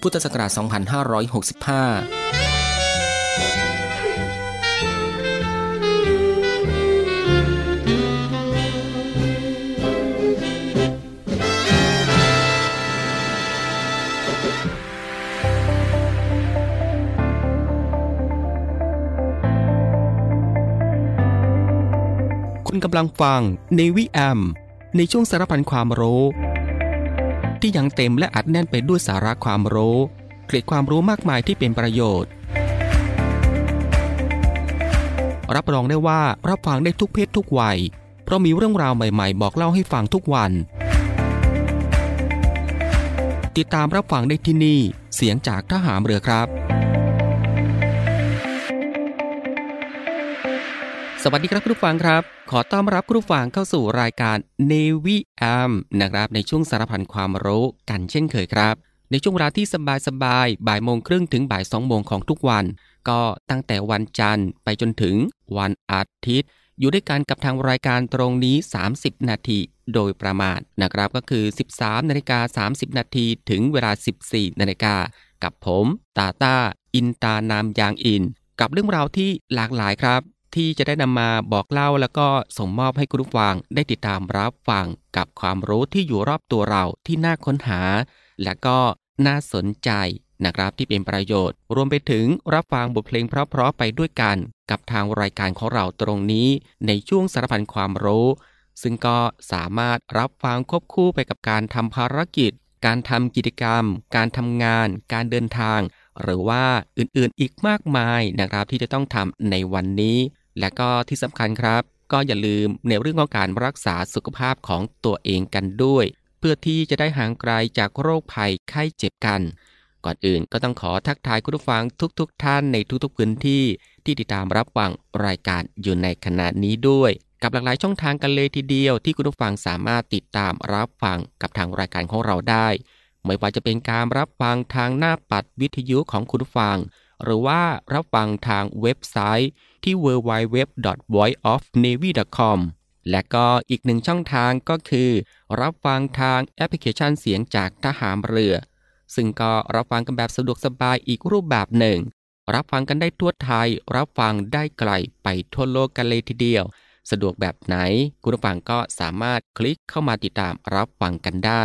พุทธศักราช 2565คุณกำลังฟังในวิแอม ในช่วงสารพันความรู้ ที่ยังเต็มและอัดแน่นไปด้วยสาระความรู้เกร็ดความรู้มากมายที่เป็นประโยชน์ รับรองได้ว่ารับฟังได้ทุกเพศทุกวัย เพราะมีเรื่องราวใหม่ๆ บอกเล่าให้ฟังทุกวัน ติดตามรับฟังได้ที่นี่ เสียงจากทหามเรือครับสวัสดีครับคุณผู้ฟังครับ ขอต้อนรับคุณฟังเข้าสู่รายการ Navy AM นะครับในช่วงสารพันความรู้กันเช่นเคยครับ ในช่วงเวลาที่สบายสบายบ่ายโมงครึ่งถึงบ่ายสองโมงของทุกวัน ก็ตั้งแต่วันจันทร์ไปจนถึงวันอาทิตย์ อยู่ด้วยกันกับทางรายการตรงนี้ 30 นาทีโดยประมาณนะครับก็คือ 13 นาฬิกา 30 นาทีถึงเวลา 14 นาฬิกากับผม ตาตาอินตานามยางอิน กับเรื่องราวที่หลากหลายครับ ที่จะได้นำมาบอกเล่าแล้วก็ส่งมอบให้คุณผู้ฟังได้ติดตามรับฟังกับความรู้ที่อยู่รอบตัวเราที่น่าค้นหา และก็น่าสนใจนะครับที่เป็นประโยชน์ รวมไปถึงรับฟังบทเพลงเพราะๆไปด้วยกันกับทางรายการของเราตรงนี้ ในช่วงสารพันความรู้ ซึ่งก็สามารถรับฟังควบคู่ไปกับการทำภารกิจ การทำกิจกรรม การทำงาน การเดินทาง หรือว่าอื่นๆอีกมากมายนะครับที่จะต้องทำในวันนี้ และก็ที่สำคัญครับ ก็อย่าลืมในเรื่องของการรักษาสุขภาพของตัวเองกันด้วย เพื่อที่จะได้ห่างไกลจากโรคภัยไข้เจ็บกัน ก่อนอื่นก็ต้องขอทักทายคุณผู้ฟังทุกๆทท่านในทุกๆพื้นที่ที่ติดตามรับฟังรายการอยู่ในขณะนี้ด้วยกับหลากหลายช่องทางกันเลยทีเดียวที่คุณผู้ฟังสามารถติดตามรับฟังกับทางรายการของเราได้ ไม่ว่าจะเป็นการรับฟังทางหน้าปัดวิทยุของคุณฟัง หรือว่ารับฟังทางเว็บไซต์ที่ www.voiceofnavy.com และก็อีกหนึ่งช่องทางก็คือ รับฟังทางแอปพลิเคชันเสียงจากทหารเรือ ซึ่งก็รับฟังกันแบบสะดวกสบายอีกรูปแบบหนึ่ง รับฟังกันได้ทั่วไทย รับฟังได้ไกลไปทั่วโลกกันเลยทีเดียว สะดวกแบบไหน คุณผู้ฟังก็สามารถคลิกเข้ามาติดตามรับฟังกันได้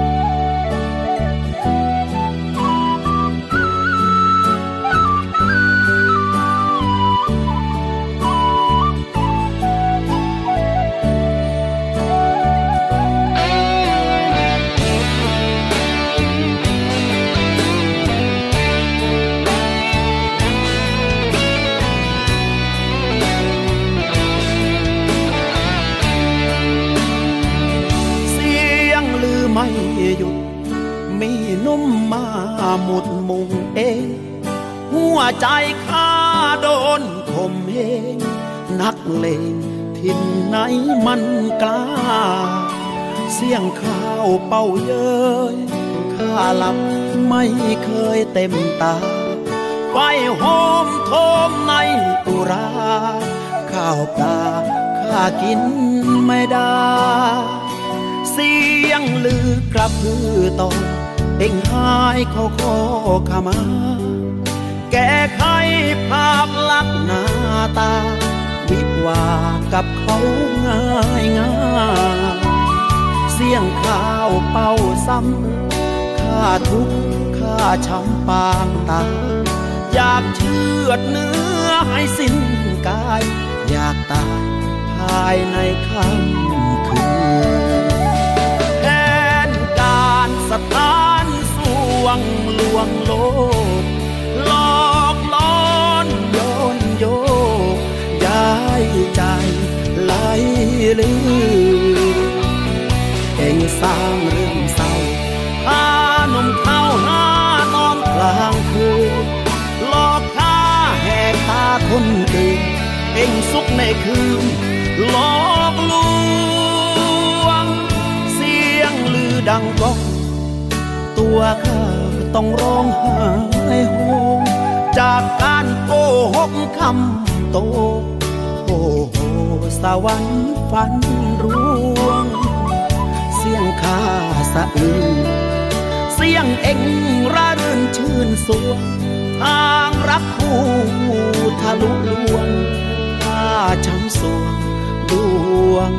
สียงข้าวเป่าเย้ยข้าหลับไม่เคยเต็มตาไฟโหมโทมในอุราข้าวปลาข้ากินไม่ได้ เสียงลือกระพือต่อเองหายเขาขอขมา แก้ไขภาพลักษณ์หน้าตา วิวากับเขาง่ายง่าย เสียงข้าวเป่าซ้ำข้าทุกข์ข้าช้ำปางตาอยากเชือดเนื้อให้สิ้นกาย อยากตายภายในค่ำคืนแผนการสถานสวงลวงโลกหลอกล้อนโยนโยกย้ายใจไหลลือ สร้างเรื่องเศร้าพานมเข้าหาตอนกลางคืนหลอกข้าแหกตาคนอื่นเองสุขในคืนหลอกลวง เสียงลือดังก้องตัวข้าต้องร้องไห้โฮจากการโกหกคำโตโอ้โหสวรรค์ฝันร่วง ข้าสะอื้นเสียงเอ็งระรื่นชื่นสวงทางรักคู่ทะลุลวงข้าช้ำสวงดวง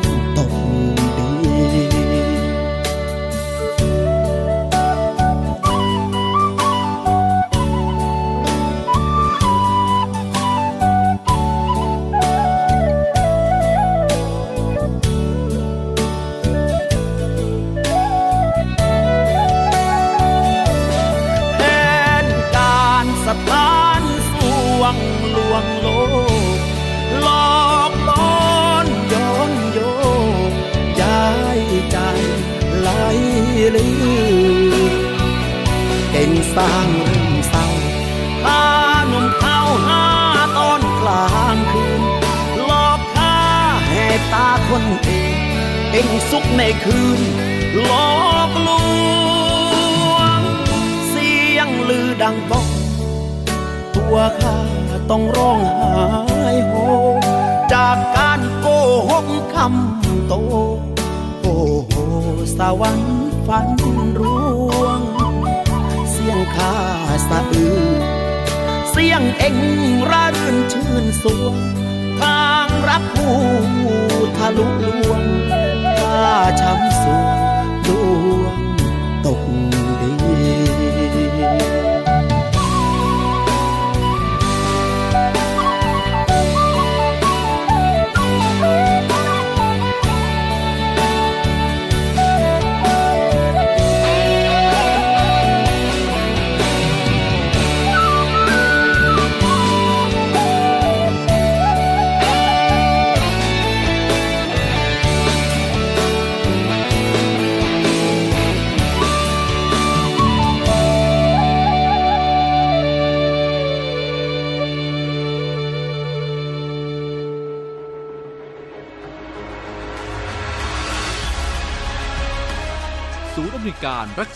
ลือเก่งสร้างเรื่องเศร้าพาหนุ่มเข้าหาตอนกลางคืนหลอกข้าแหกตาคนเองเองสุขในคืนหลอกลวง เสียงลือดังก้องตัวข้าต้องร้องไห้โฮจากการโกหกคำโตโอ้โหสวรรค์ ฝันร่วง เสียงข้าสะอื้นเสียงเอ็งระรื่นชื่นสวง ทางรักผู้ทะลุลวงข้าช้ำสวงดวงตก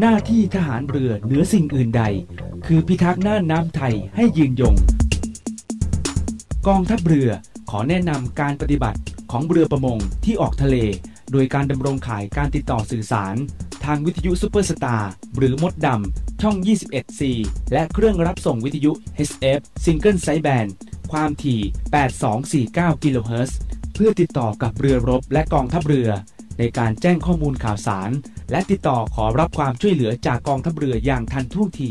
หน้าที่ทหารเรือเหนือสิ่งอื่นใด คือพิทักษ์น่านน้ำไทยให้ยืนยง กองทัพเรือขอแนะนำการปฏิบัติของเรือประมงที่ออกทะเล โดยการดำรงขายการติดต่อสื่อสาร ทางวิทยุซูเปอร์สตาร์หรือมดดำช่อง 21C และเครื่องรับส่งวิทยุ SF Single Sideband ความถี่ 8249 กิโลเฮิรตซ์เพื่อติดต่อกับเรือรบและกองทัพเรือ ในการแจ้งข้อมูลข่าวสาร และติดต่อขอรับความช่วยเหลือจากกองทัพเรืออย่างทันท่วงที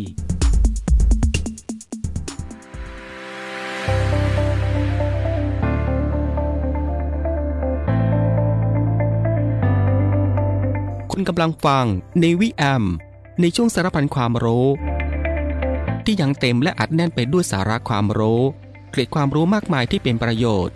คุณกำลังฟังในวิแอม ในช่วงสารพันความรู้ ที่ยังเต็มและอัดแน่นไปด้วยสาระความรู้ เกร็ดความรู้มากมายที่เป็นประโยชน์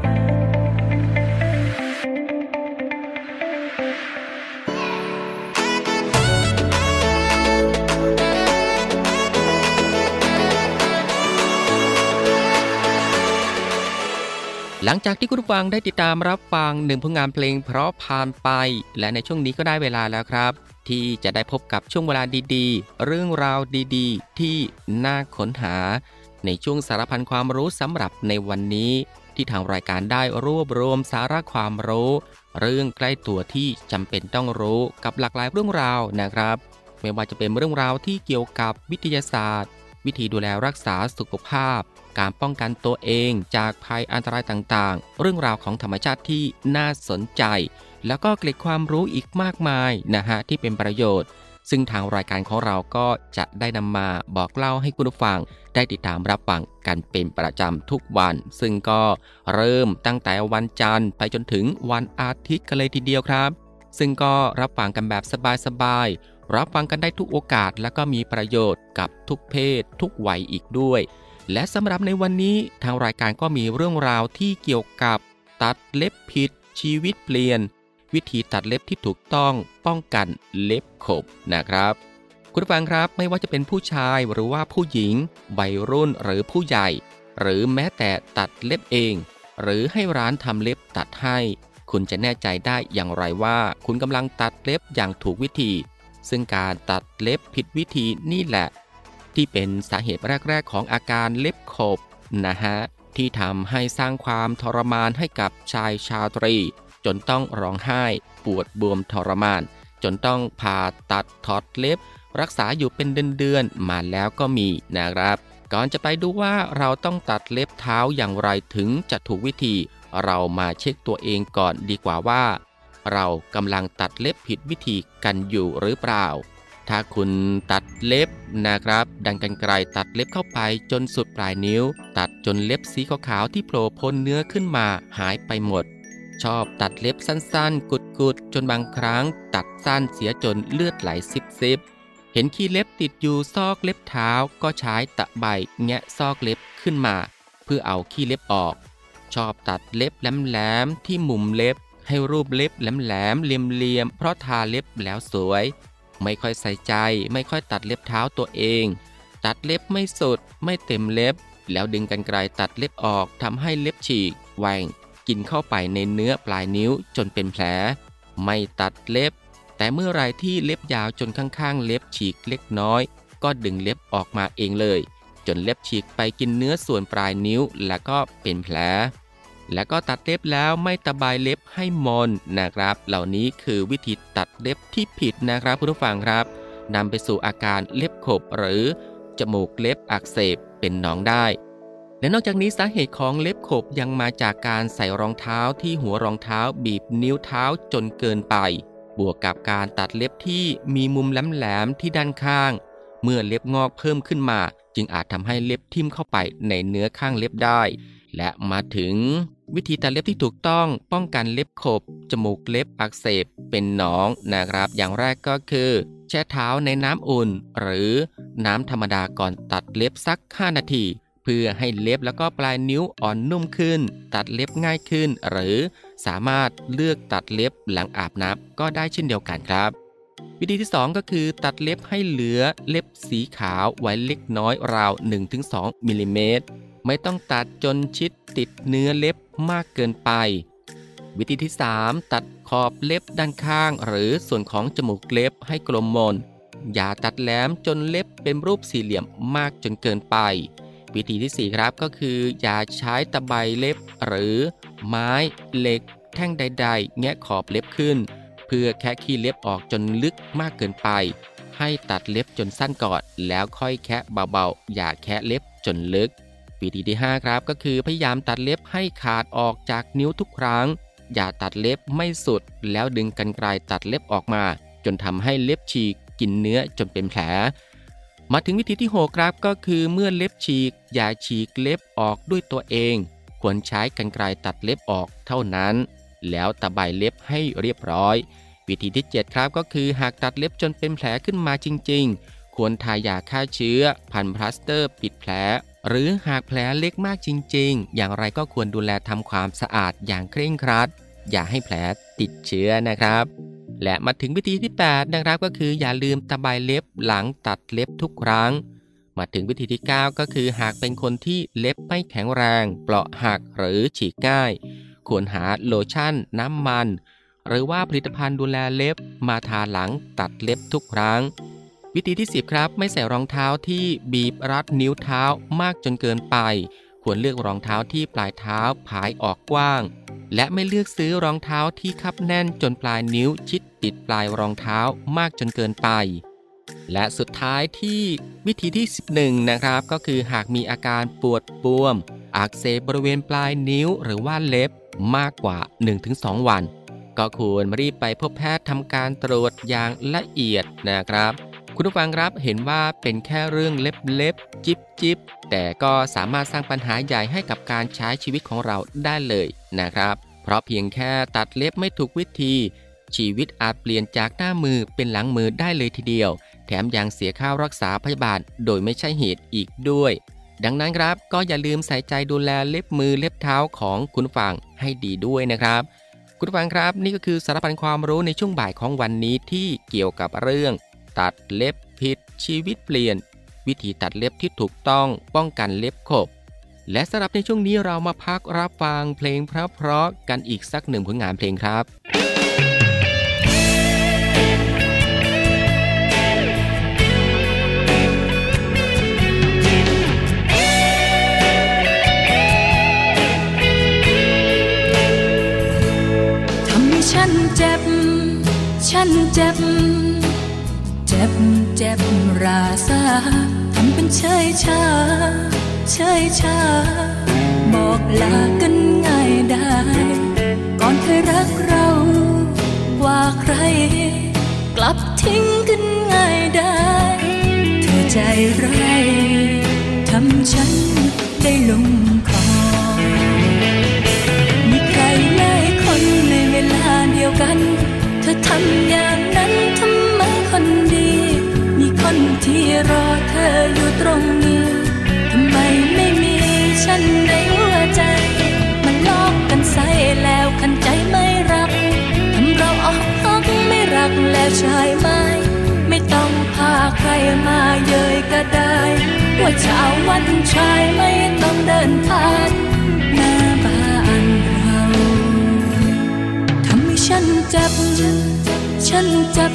หลังจากที่คุณผู้ฟังได้ติดตามรับฟังหนึ่งผลงานเพลง เพราะผ่านไป และในช่วงนี้ก็ได้เวลาแล้วครับ ที่จะได้พบกับช่วงเวลาดีๆ เรื่องราวดีๆ ที่น่าค้นหา ในช่วงสารพันความรู้สำหรับในวันนี้ ที่ทางรายการได้รวบรวมสาระความรู้ เรื่องใกล้ตัวที่จำเป็นต้องรู้กับหลากหลายเรื่องราวนะครับ ไม่ว่าจะเป็นเรื่องราวที่เกี่ยวกับวิทยาศาสตร์ วิธีดูแลรักษาสุขภาพ การป้องกันตัวเองจากภัยอันตรายต่างๆ เรื่องราวของธรรมชาติที่น่าสนใจ แล้วก็เกล็ดความรู้อีกมากมายนะฮะที่เป็นประโยชน์ ซึ่งทางรายการของเราก็จะได้นำมาบอกเล่าให้คุณผู้ฟัง ได้ติดตามรับฟังกันเป็นประจำทุกวัน ซึ่งก็เริ่มตั้งแต่วันจันทร์ไปจนถึงวันอาทิตย์กันเลยทีเดียวครับ ซึ่งก็รับฟังกันแบบสบายๆรับฟังกันได้ทุกโอกาสและก็มีประโยชน์กับทุกเพศ ทุกวัยอีกด้วย และสำหรับในวันนี้ทางรายการก็มีเรื่องราวที่เกี่ยวกับ ตัดเล็บผิด ชีวิตเปลี่ยน วิธีตัดเล็บที่ถูกต้องป้องกันเล็บขบนะครับ คุณฟังครับไม่ว่าจะเป็นผู้ชายหรือว่าผู้หญิงวัยรุ่นหรือผู้ใหญ่ หรือแม้แต่ตัดเล็บเอง หรือให้ร้านทำเล็บตัดให้ คุณจะแน่ใจได้อย่างไรว่า คุณกำลังตัดเล็บอย่างถูกวิธี ซึ่งการตัดเล็บผิดวิธีนี่แหละ ที่เป็นสาเหตุแรก ๆ ของอาการเล็บขบนะฮะที่ทำให้สร้างความทรมานให้กับชายชาตรี จนต้องร้องไห้ ปวดบวมทรมาน จนต้องผ่าตัดถอดเล็บ รักษาอยู่เป็นเดือนๆมาแล้วก็มีนะครับ ก่อนจะไปดูว่าเราต้องตัดเล็บเท้าอย่างไรถึงจะถูกวิธี เรามาเช็คตัวเองก่อนดีกว่าว่า เรากำลังตัดเล็บผิดวิธีกันอยู่หรือเปล่า ถ้าคุณตัดเล็บนะครับ ดันกันไกลตัดเล็บเข้าไปจนสุดปลายนิ้ว ตัดจนเล็บสีขาวๆที่โผล่พ้นเนื้อขึ้นมาหายไปหมด ชอบตัดเล็บสั้นๆ กุดๆ จนบางครั้ง ตัดสั้นเสียจนเลือดไหลซิบๆ เห็นขี้เล็บติดอยู่ซอกเล็บเท้าก็ใช้ตะไบแงะซอกเล็บขึ้นมา เพื่อเอาขี้เล็บออก ชอบตัดเล็บแหลมๆที่มุมเล็บให้รูปเล็บแหลมๆเหลี่ยมๆเพราะทาเล็บแล้วสวย ไม่ค่อยใส่ใจ ไม่ค่อยตัดเล็บเท้าตัวเอง ตัดเล็บไม่สุด ไม่เต็มเล็บ แล้วดึงกันไกลตัดเล็บออกทำให้เล็บฉีกแหว่ง กินเข้าไปในเนื้อปลายนิ้วจนเป็นแผล ไม่ตัดเล็บ แต่เมื่อไรที่เล็บยาวจนข้างๆ เล็บฉีกเล็กน้อย ก็ดึงเล็บออกมาเองเลย จนเล็บฉีกไปกินเนื้อส่วนปลายนิ้วแล้วก็เป็นแผล แล้วก็ตัดเล็บแล้วไม่ตะบายเล็บให้มนนะครับ เหล่านี้คือวิธีตัดเล็บที่ผิดนะครับคุณผู้ฟังครับนำไปสู่อาการเล็บขบหรือ จมูกเล็บอักเสบเป็นหนองได้ และนอกจากนี้สาเหตุของเล็บขบยังมาจากการใส่รองเท้าที่หัวรองเท้าบีบนิ้วเท้าจนเกินไป บวกกับการตัดเล็บที่มีมุมแหลมๆที่ด้านข้าง เมื่อเล็บงอกเพิ่มขึ้นมา จึงอาจทำให้เล็บทิ่มเข้าไปในเนื้อข้างเล็บได้ และมาถึง วิธีตัดเล็บที่ถูกต้องป้องกันเล็บขบ จมูกเล็บอักเสบเป็นหนองนะครับ อย่างแรกก็คือ แช่เท้าในน้ำอุ่น หรือน้ำธรรมดาก่อนตัดเล็บสัก 5 นาที เพื่อให้เล็บแล้วก็ปลายนิ้วอ่อนนุ่มขึ้น ตัดเล็บง่ายขึ้น หรือสามารถเลือกตัดเล็บหลังอาบน้ำก็ได้เช่นเดียวกันครับวิธีที่ 2 ก็คือตัดเล็บให้เหลือเล็บสีขาวไว้เล็กน้อยราว 1-2มิลลิเมตรไม่ต้องตัดจนชิดติดเนื้อเล็บ มากเกินไป วิธีที่ 3 ตัดขอบเล็บด้านข้าง หรือส่วนของจมูกเล็บให้กลมมน อย่าตัดแหลมจนเล็บเป็นรูปสี่เหลี่ยมมากจนเกินไป วิธีที่ 4 ครับก็คือ อย่าใช้ตะไบเล็บ หรือไม้เหล็ก แท่งใด ๆ แงะขอบเล็บขึ้น เพื่อแคะขี้เล็บออกจนลึกมากเกินไป ให้ตัดเล็บจนสั้นก่อนแล้วค่อยแคะเบาๆ อย่าแคะเล็บจนลึก วิธีที่ 5 ครับก็คือพยายามตัดเล็บให้ขาดออกจากนิ้วทุกครั้ง อย่าตัดเล็บไม่สุด แล้วดึงกันไกลตัดเล็บออกมา จนทำให้เล็บฉีกกินเนื้อจนเป็นแผล มาถึงวิธีที่ 6 ครับก็คือเมื่อเล็บฉีก อย่าฉีกเล็บออกด้วยตัวเอง ควรใช้กันไกลตัดเล็บออกเท่านั้น แล้วตะไบเล็บให้เรียบร้อย วิธีที่ 7 ครับก็คือหากตัดเล็บจนเป็นแผลขึ้นมาจริง ๆ ควรทายาฆ่าเชื้อ พันพลาสเตอร์ ปิดแผล หรือหากแผลเล็กมากจริง ๆ อย่างไรก็ควรดูแลทำความสะอาดอย่างเคร่งครัด อย่าให้แผลติดเชื้อนะครับ และมาถึงวิธีที่ 8 นะครับ ก็คืออย่าลืมตะไบเล็บหลังตัดเล็บทุกครั้ง มาถึงวิธีที่ 9 ก็คือหากเป็นคนที่เล็บไม่แข็งแรง เปราะหักหรือฉีกง่าย ควรหาโลชั่น น้ำมัน หรือว่าผลิตภัณฑ์ดูแลเล็บมาทาหลังตัดเล็บทุกครั้ง วิธีที่ 10 ครับ ไม่ใส่รองเท้าที่บีบรัดนิ้วเท้ามากจนเกินไป ควรเลือกรองเท้าที่ปลายเท้าผายออกกว้าง และไม่เลือกซื้อรองเท้าที่คับแน่นจนปลายนิ้วชิดติดปลายรองเท้ามากจนเกินไป และสุดท้ายที่วิธีที่ 11 นะครับ ก็คือหากมีอาการปวดบวม อักเสบบริเวณปลายนิ้วหรือว่าเล็บมากกว่า 1-2 วัน ก็ควรรีบไปพบแพทย์ทำการตรวจอย่างละเอียดนะครับ คุณผู้ฟังครับเห็นว่าเป็นแค่เรื่องเล็บๆจิบจิบแต่ก็สามารถสร้างปัญหาใหญ่ให้กับการใช้ชีวิตของเราได้เลยนะครับ เพราะเพียงแค่ตัดเล็บไม่ถูกวิธี ชีวิตอาจเปลี่ยนจากหน้ามือเป็นหลังมือได้เลยทีเดียว แถมยังเสียค่ารักษาพยาบาลโดยไม่ใช่เหตุอีกด้วย ดังนั้นครับก็อย่าลืมใส่ใจดูแลเล็บมือเล็บเท้าของคุณฟังให้ดีด้วยนะครับคุณฟังครับ นี่ก็คือสารพันความรู้ในช่วงบ่ายของวันนี้ที่เกี่ยวกับเรื่อง ตัดเล็บผิดชีวิตเปลี่ยน วิธีตัดเล็บที่ถูกต้องป้องกันเล็บขบ และสำหรับในช่วงนี้เรามาพักรับฟังเพลงเพราะๆกันอีกสักหนึ่งผลงานเพลงครับทำให้ฉันเจ็บ ฉันเจ็บ จ็บเจ็บราซาทำเป็นเฉยชาเฉยชา บอกลากันง่ายได้ ก่อนเคยรักเรากว่าใคร กลับทิ้งกันง่ายได้ เธอใจร้ายทำฉันได้ลงคอมีใครหลายคนในเวลาเดียวกัน เธอทำอย่าง รอเธออยู่ตรงนี้ ทำไมไม่มีฉันในหัวใจ มันลอกกันใส่แล้วคันใจไม่รักทำเราออกฮักไม่รักแล้วใช่ไหมไม่ต้องพาใครมาเย้ยก็ได้ ว่าเช้าวันชายไม่ต้องเดินผ่านหน้าบ้านเราทำให้ฉันเจ็บฉันเจ็บ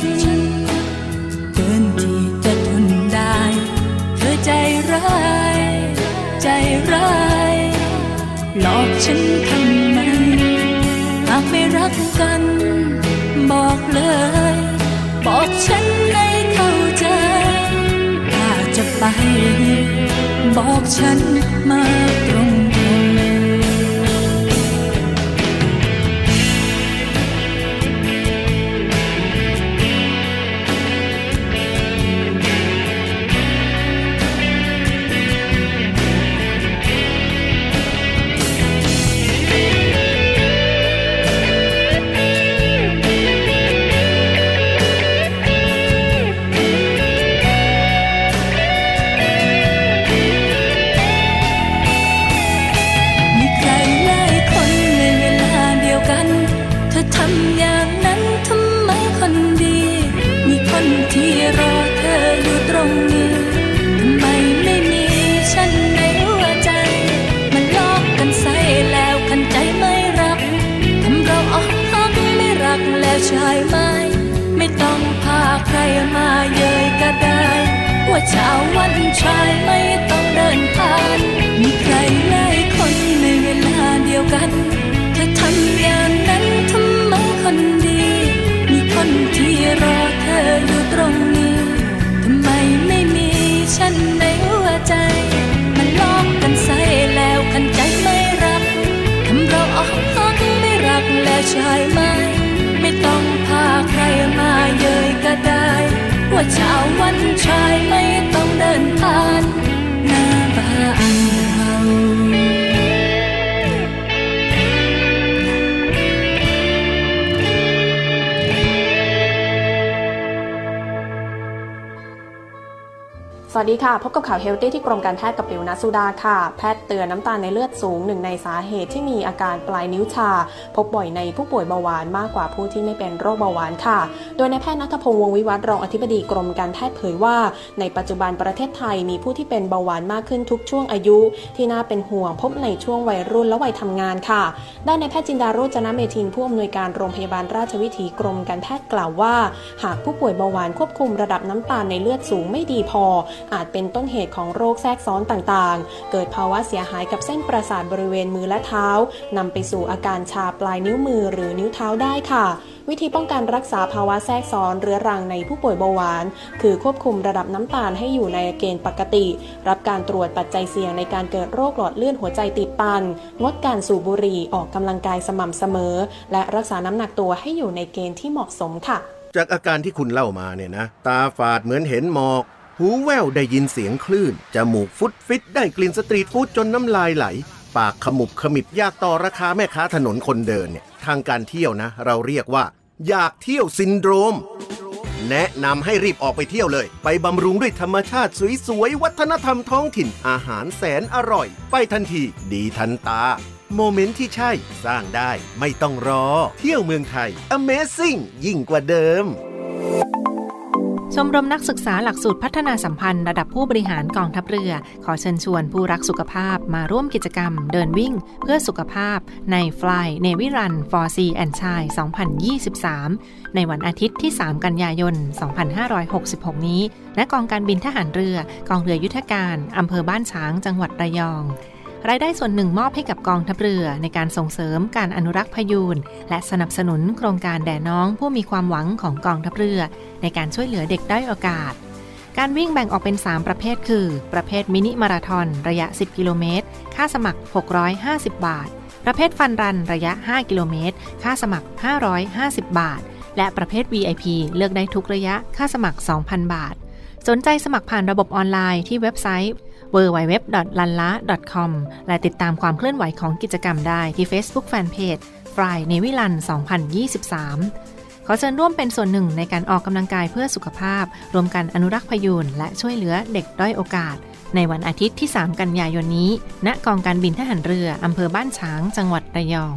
ฉันมา ที่รอเธออยู่ตรงนี้ทำไมไม่มีฉันในหัวใจ มันลอกกันใส่แล้วขันใจไม่รักทำเราออกหักไม่รักแล้วชายไม้ไม่ต้องพาใครมาเย้ยก็ได้ ว่าเช้าวันชายไม่ต้องเดินผ่าน มีใครหลายคนในเวลาเดียวกันเธอทำอย่างนั้นทำไมคนดี มีคนที่รอเธอ รงนี้ ทำไมไม่มีฉันในหัวใจ มันลอกกันใส่แล้วคันใจไม่รักทำเราอ้อกหักไม่รักแล้วใช่ไหมไม่ต้องพาใครมาเย้ยก็ได้ ว่าเช้าวันชายไม่ต้องเดินผ่าน วัสดีค่ะ พบกับข่าว healthy ที่กรมการแพทย์กับปิวนัสสุดาค่ะ แพทย์เตือนน้ำตาลในเลือดสูงหนึ่งในสาเหตุที่มีอาการปลายนิ้วชา พบบ่อยในผู้ป่วยเบาหวานมากกว่าผู้ที่ไม่เป็นโรคเบาหวานค่ะ โดยนายแพทย์ณัฐพงศ์วงศ์วิวัฒน์รองอธิบดีกรมการแพทย์เผยว่า ในปัจจุบันประเทศไทยมีผู้ที่เป็นเบาหวานมากขึ้นทุกช่วงอายุ ที่น่าเป็นห่วงพบในช่วงวัยรุ่นและวัยทำงานค่ะด้านนายแพทย์จินดาโรจนเมธินผู้อำนวยการโรงพยาบาลราชวิถีกรมการแพทย์กล่าวว่า หากผู้ป่วยเบาหวานควบคุมระดับน้ำตาลในเลือดสูงไม่ดีพออาจเป็นต้นเหตุของโรคแทรกซ้อนต่างๆ เกิดภาวะเสียหายกับเส้นประสาทบริเวณมือและเท้านำไปสู่อาการชาปลายนิ้วมือหรือนิ้วเท้าได้ค่ะ วิธีป้องกันรักษาภาวะแทรกซ้อนเรื้อรังในผู้ป่วยเบาหวาน คือควบคุมระดับน้ำตาลให้อยู่ในเกณฑ์ปกติ รับการตรวจปัจจัยเสี่ยงในการเกิดโรคหลอดเลือดหัวใจตีบตัน งดการสูบบุหรี่ออกกำลังกายสม่ำเสมอ และรักษาน้ำหนักตัวให้อยู่ในเกณฑ์ที่เหมาะสมค่ะ จากอาการที่คุณเล่ามาเนี่ยนะ ตาฝาดเหมือนเห็นหมอก หูแว่วได้ยินเสียงคลื่น จมูกฟุดฟิตได้กลิ่นสตรีทฟู้ดจนน้ำลายไหล ปากขมุบขมิบอยากต่อราคาแม่ค้าถนนคนเดินเนี่ยทางการเที่ยวนะ เราเรียกว่า อยากเที่ยวซินโดรม แนะนำให้รีบออกไปเที่ยวเลย ไปบำรุงด้วยธรรมชาติสวยๆ วัฒนธรรมท้องถิ่นอาหารแสนอร่อย ไปทันที ดีทันตา โมเมนต์ที่ใช่สร้างได้ไม่ต้องรอ เที่ยวเมืองไทย Amazing ยิ่งกว่าเดิม ชมรมนักศึกษาหลักสูตรพัฒนาสัมพันธ์ระดับผู้บริหารกองทัพเรือ ขอเชิญชวนผู้รักสุขภาพมาร่วมกิจกรรม เดินวิ่ง เพื่อสุขภาพ ใน Fly Navy Run for Sea and Chai 2023 ในวันอาทิตย์ที่ 3 กันยายน 2566 นี้ณกองการบินทหารเรือ กองเรือยุทธการอำเภอบ้านฉางจังหวัดระยอง รายได้ส่วนหนึ่งมอบให้กับกองทัพเรือในการส่งเสริมการอนุรักษ์พยูนและสนับสนุนโครงการแด่น้องผู้มีความหวังของกองทัพเรือ ในการช่วยเหลือเด็กด้อยโอกาส การวิ่งแบ่งออกเป็น 3 ประเภท คือ ประเภทมินิมาราทอนระยะ 10 กิโลเมตร ค่าสมัคร 650 บาท ประเภทฟันรันระยะ 5 กิโลเมตร ค่าสมัคร 550 บาท และประเภท VIP เลือกได้ทุกระยะ ค่าสมัคร 2,000 บาท สนใจสมัครผ่านระบบออนไลน์ที่เว็บไซต์ www.lanla.com และติดตามความเคลื่อนไหวของกิจกรรมได้ที่ Facebook Fanpage Fly Navy Run 2023 ขอเชิญร่วมเป็นส่วนหนึ่งในการออกกำลังกายเพื่อสุขภาพ รวมกันอนุรักษ์พยูนและช่วยเหลือเด็กด้อยโอกาส ในวันอาทิตย์ที่ 3 กันยายนนี้ ณ กองการบินทหารเรืออำเภอบ้านฉาง จังหวัดระยอง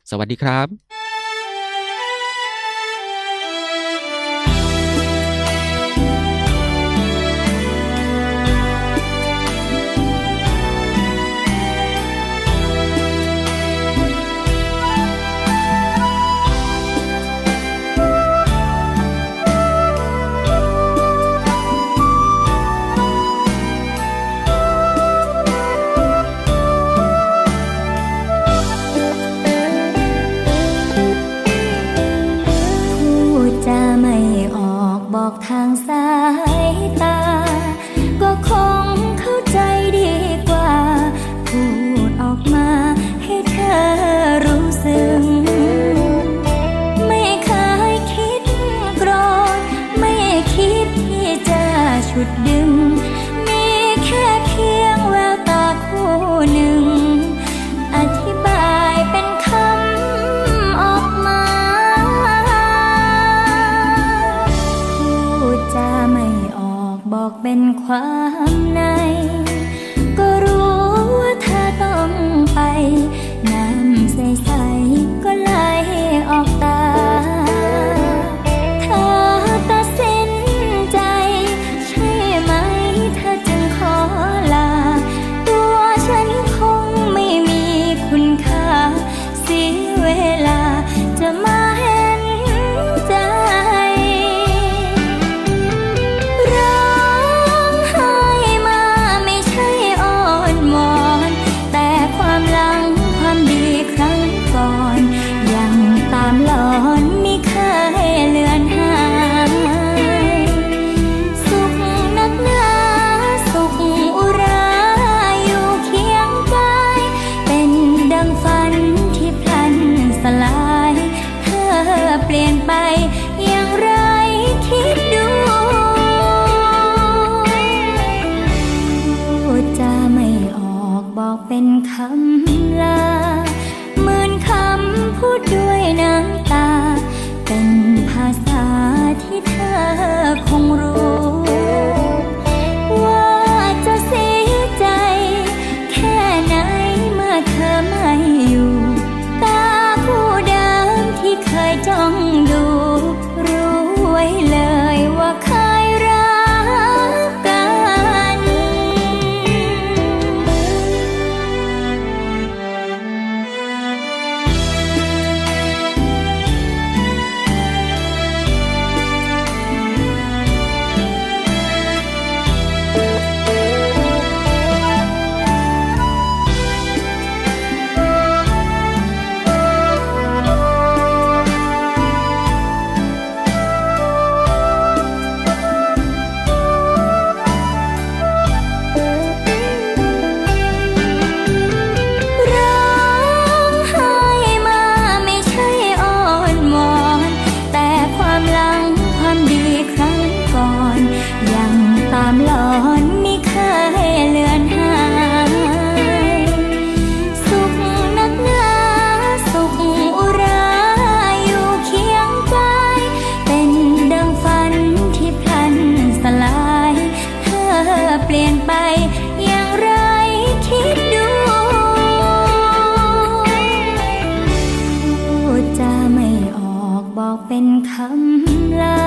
สวัสดีครับ ฉุดดึง มีแค่เพียงแววตาคู่หนึ่ง อธิบายเป็นคำออกมา พูดจาไม่ออกบอกเป็นความใน ก็รู้ว่าเธอต้องไป เป็นคำลา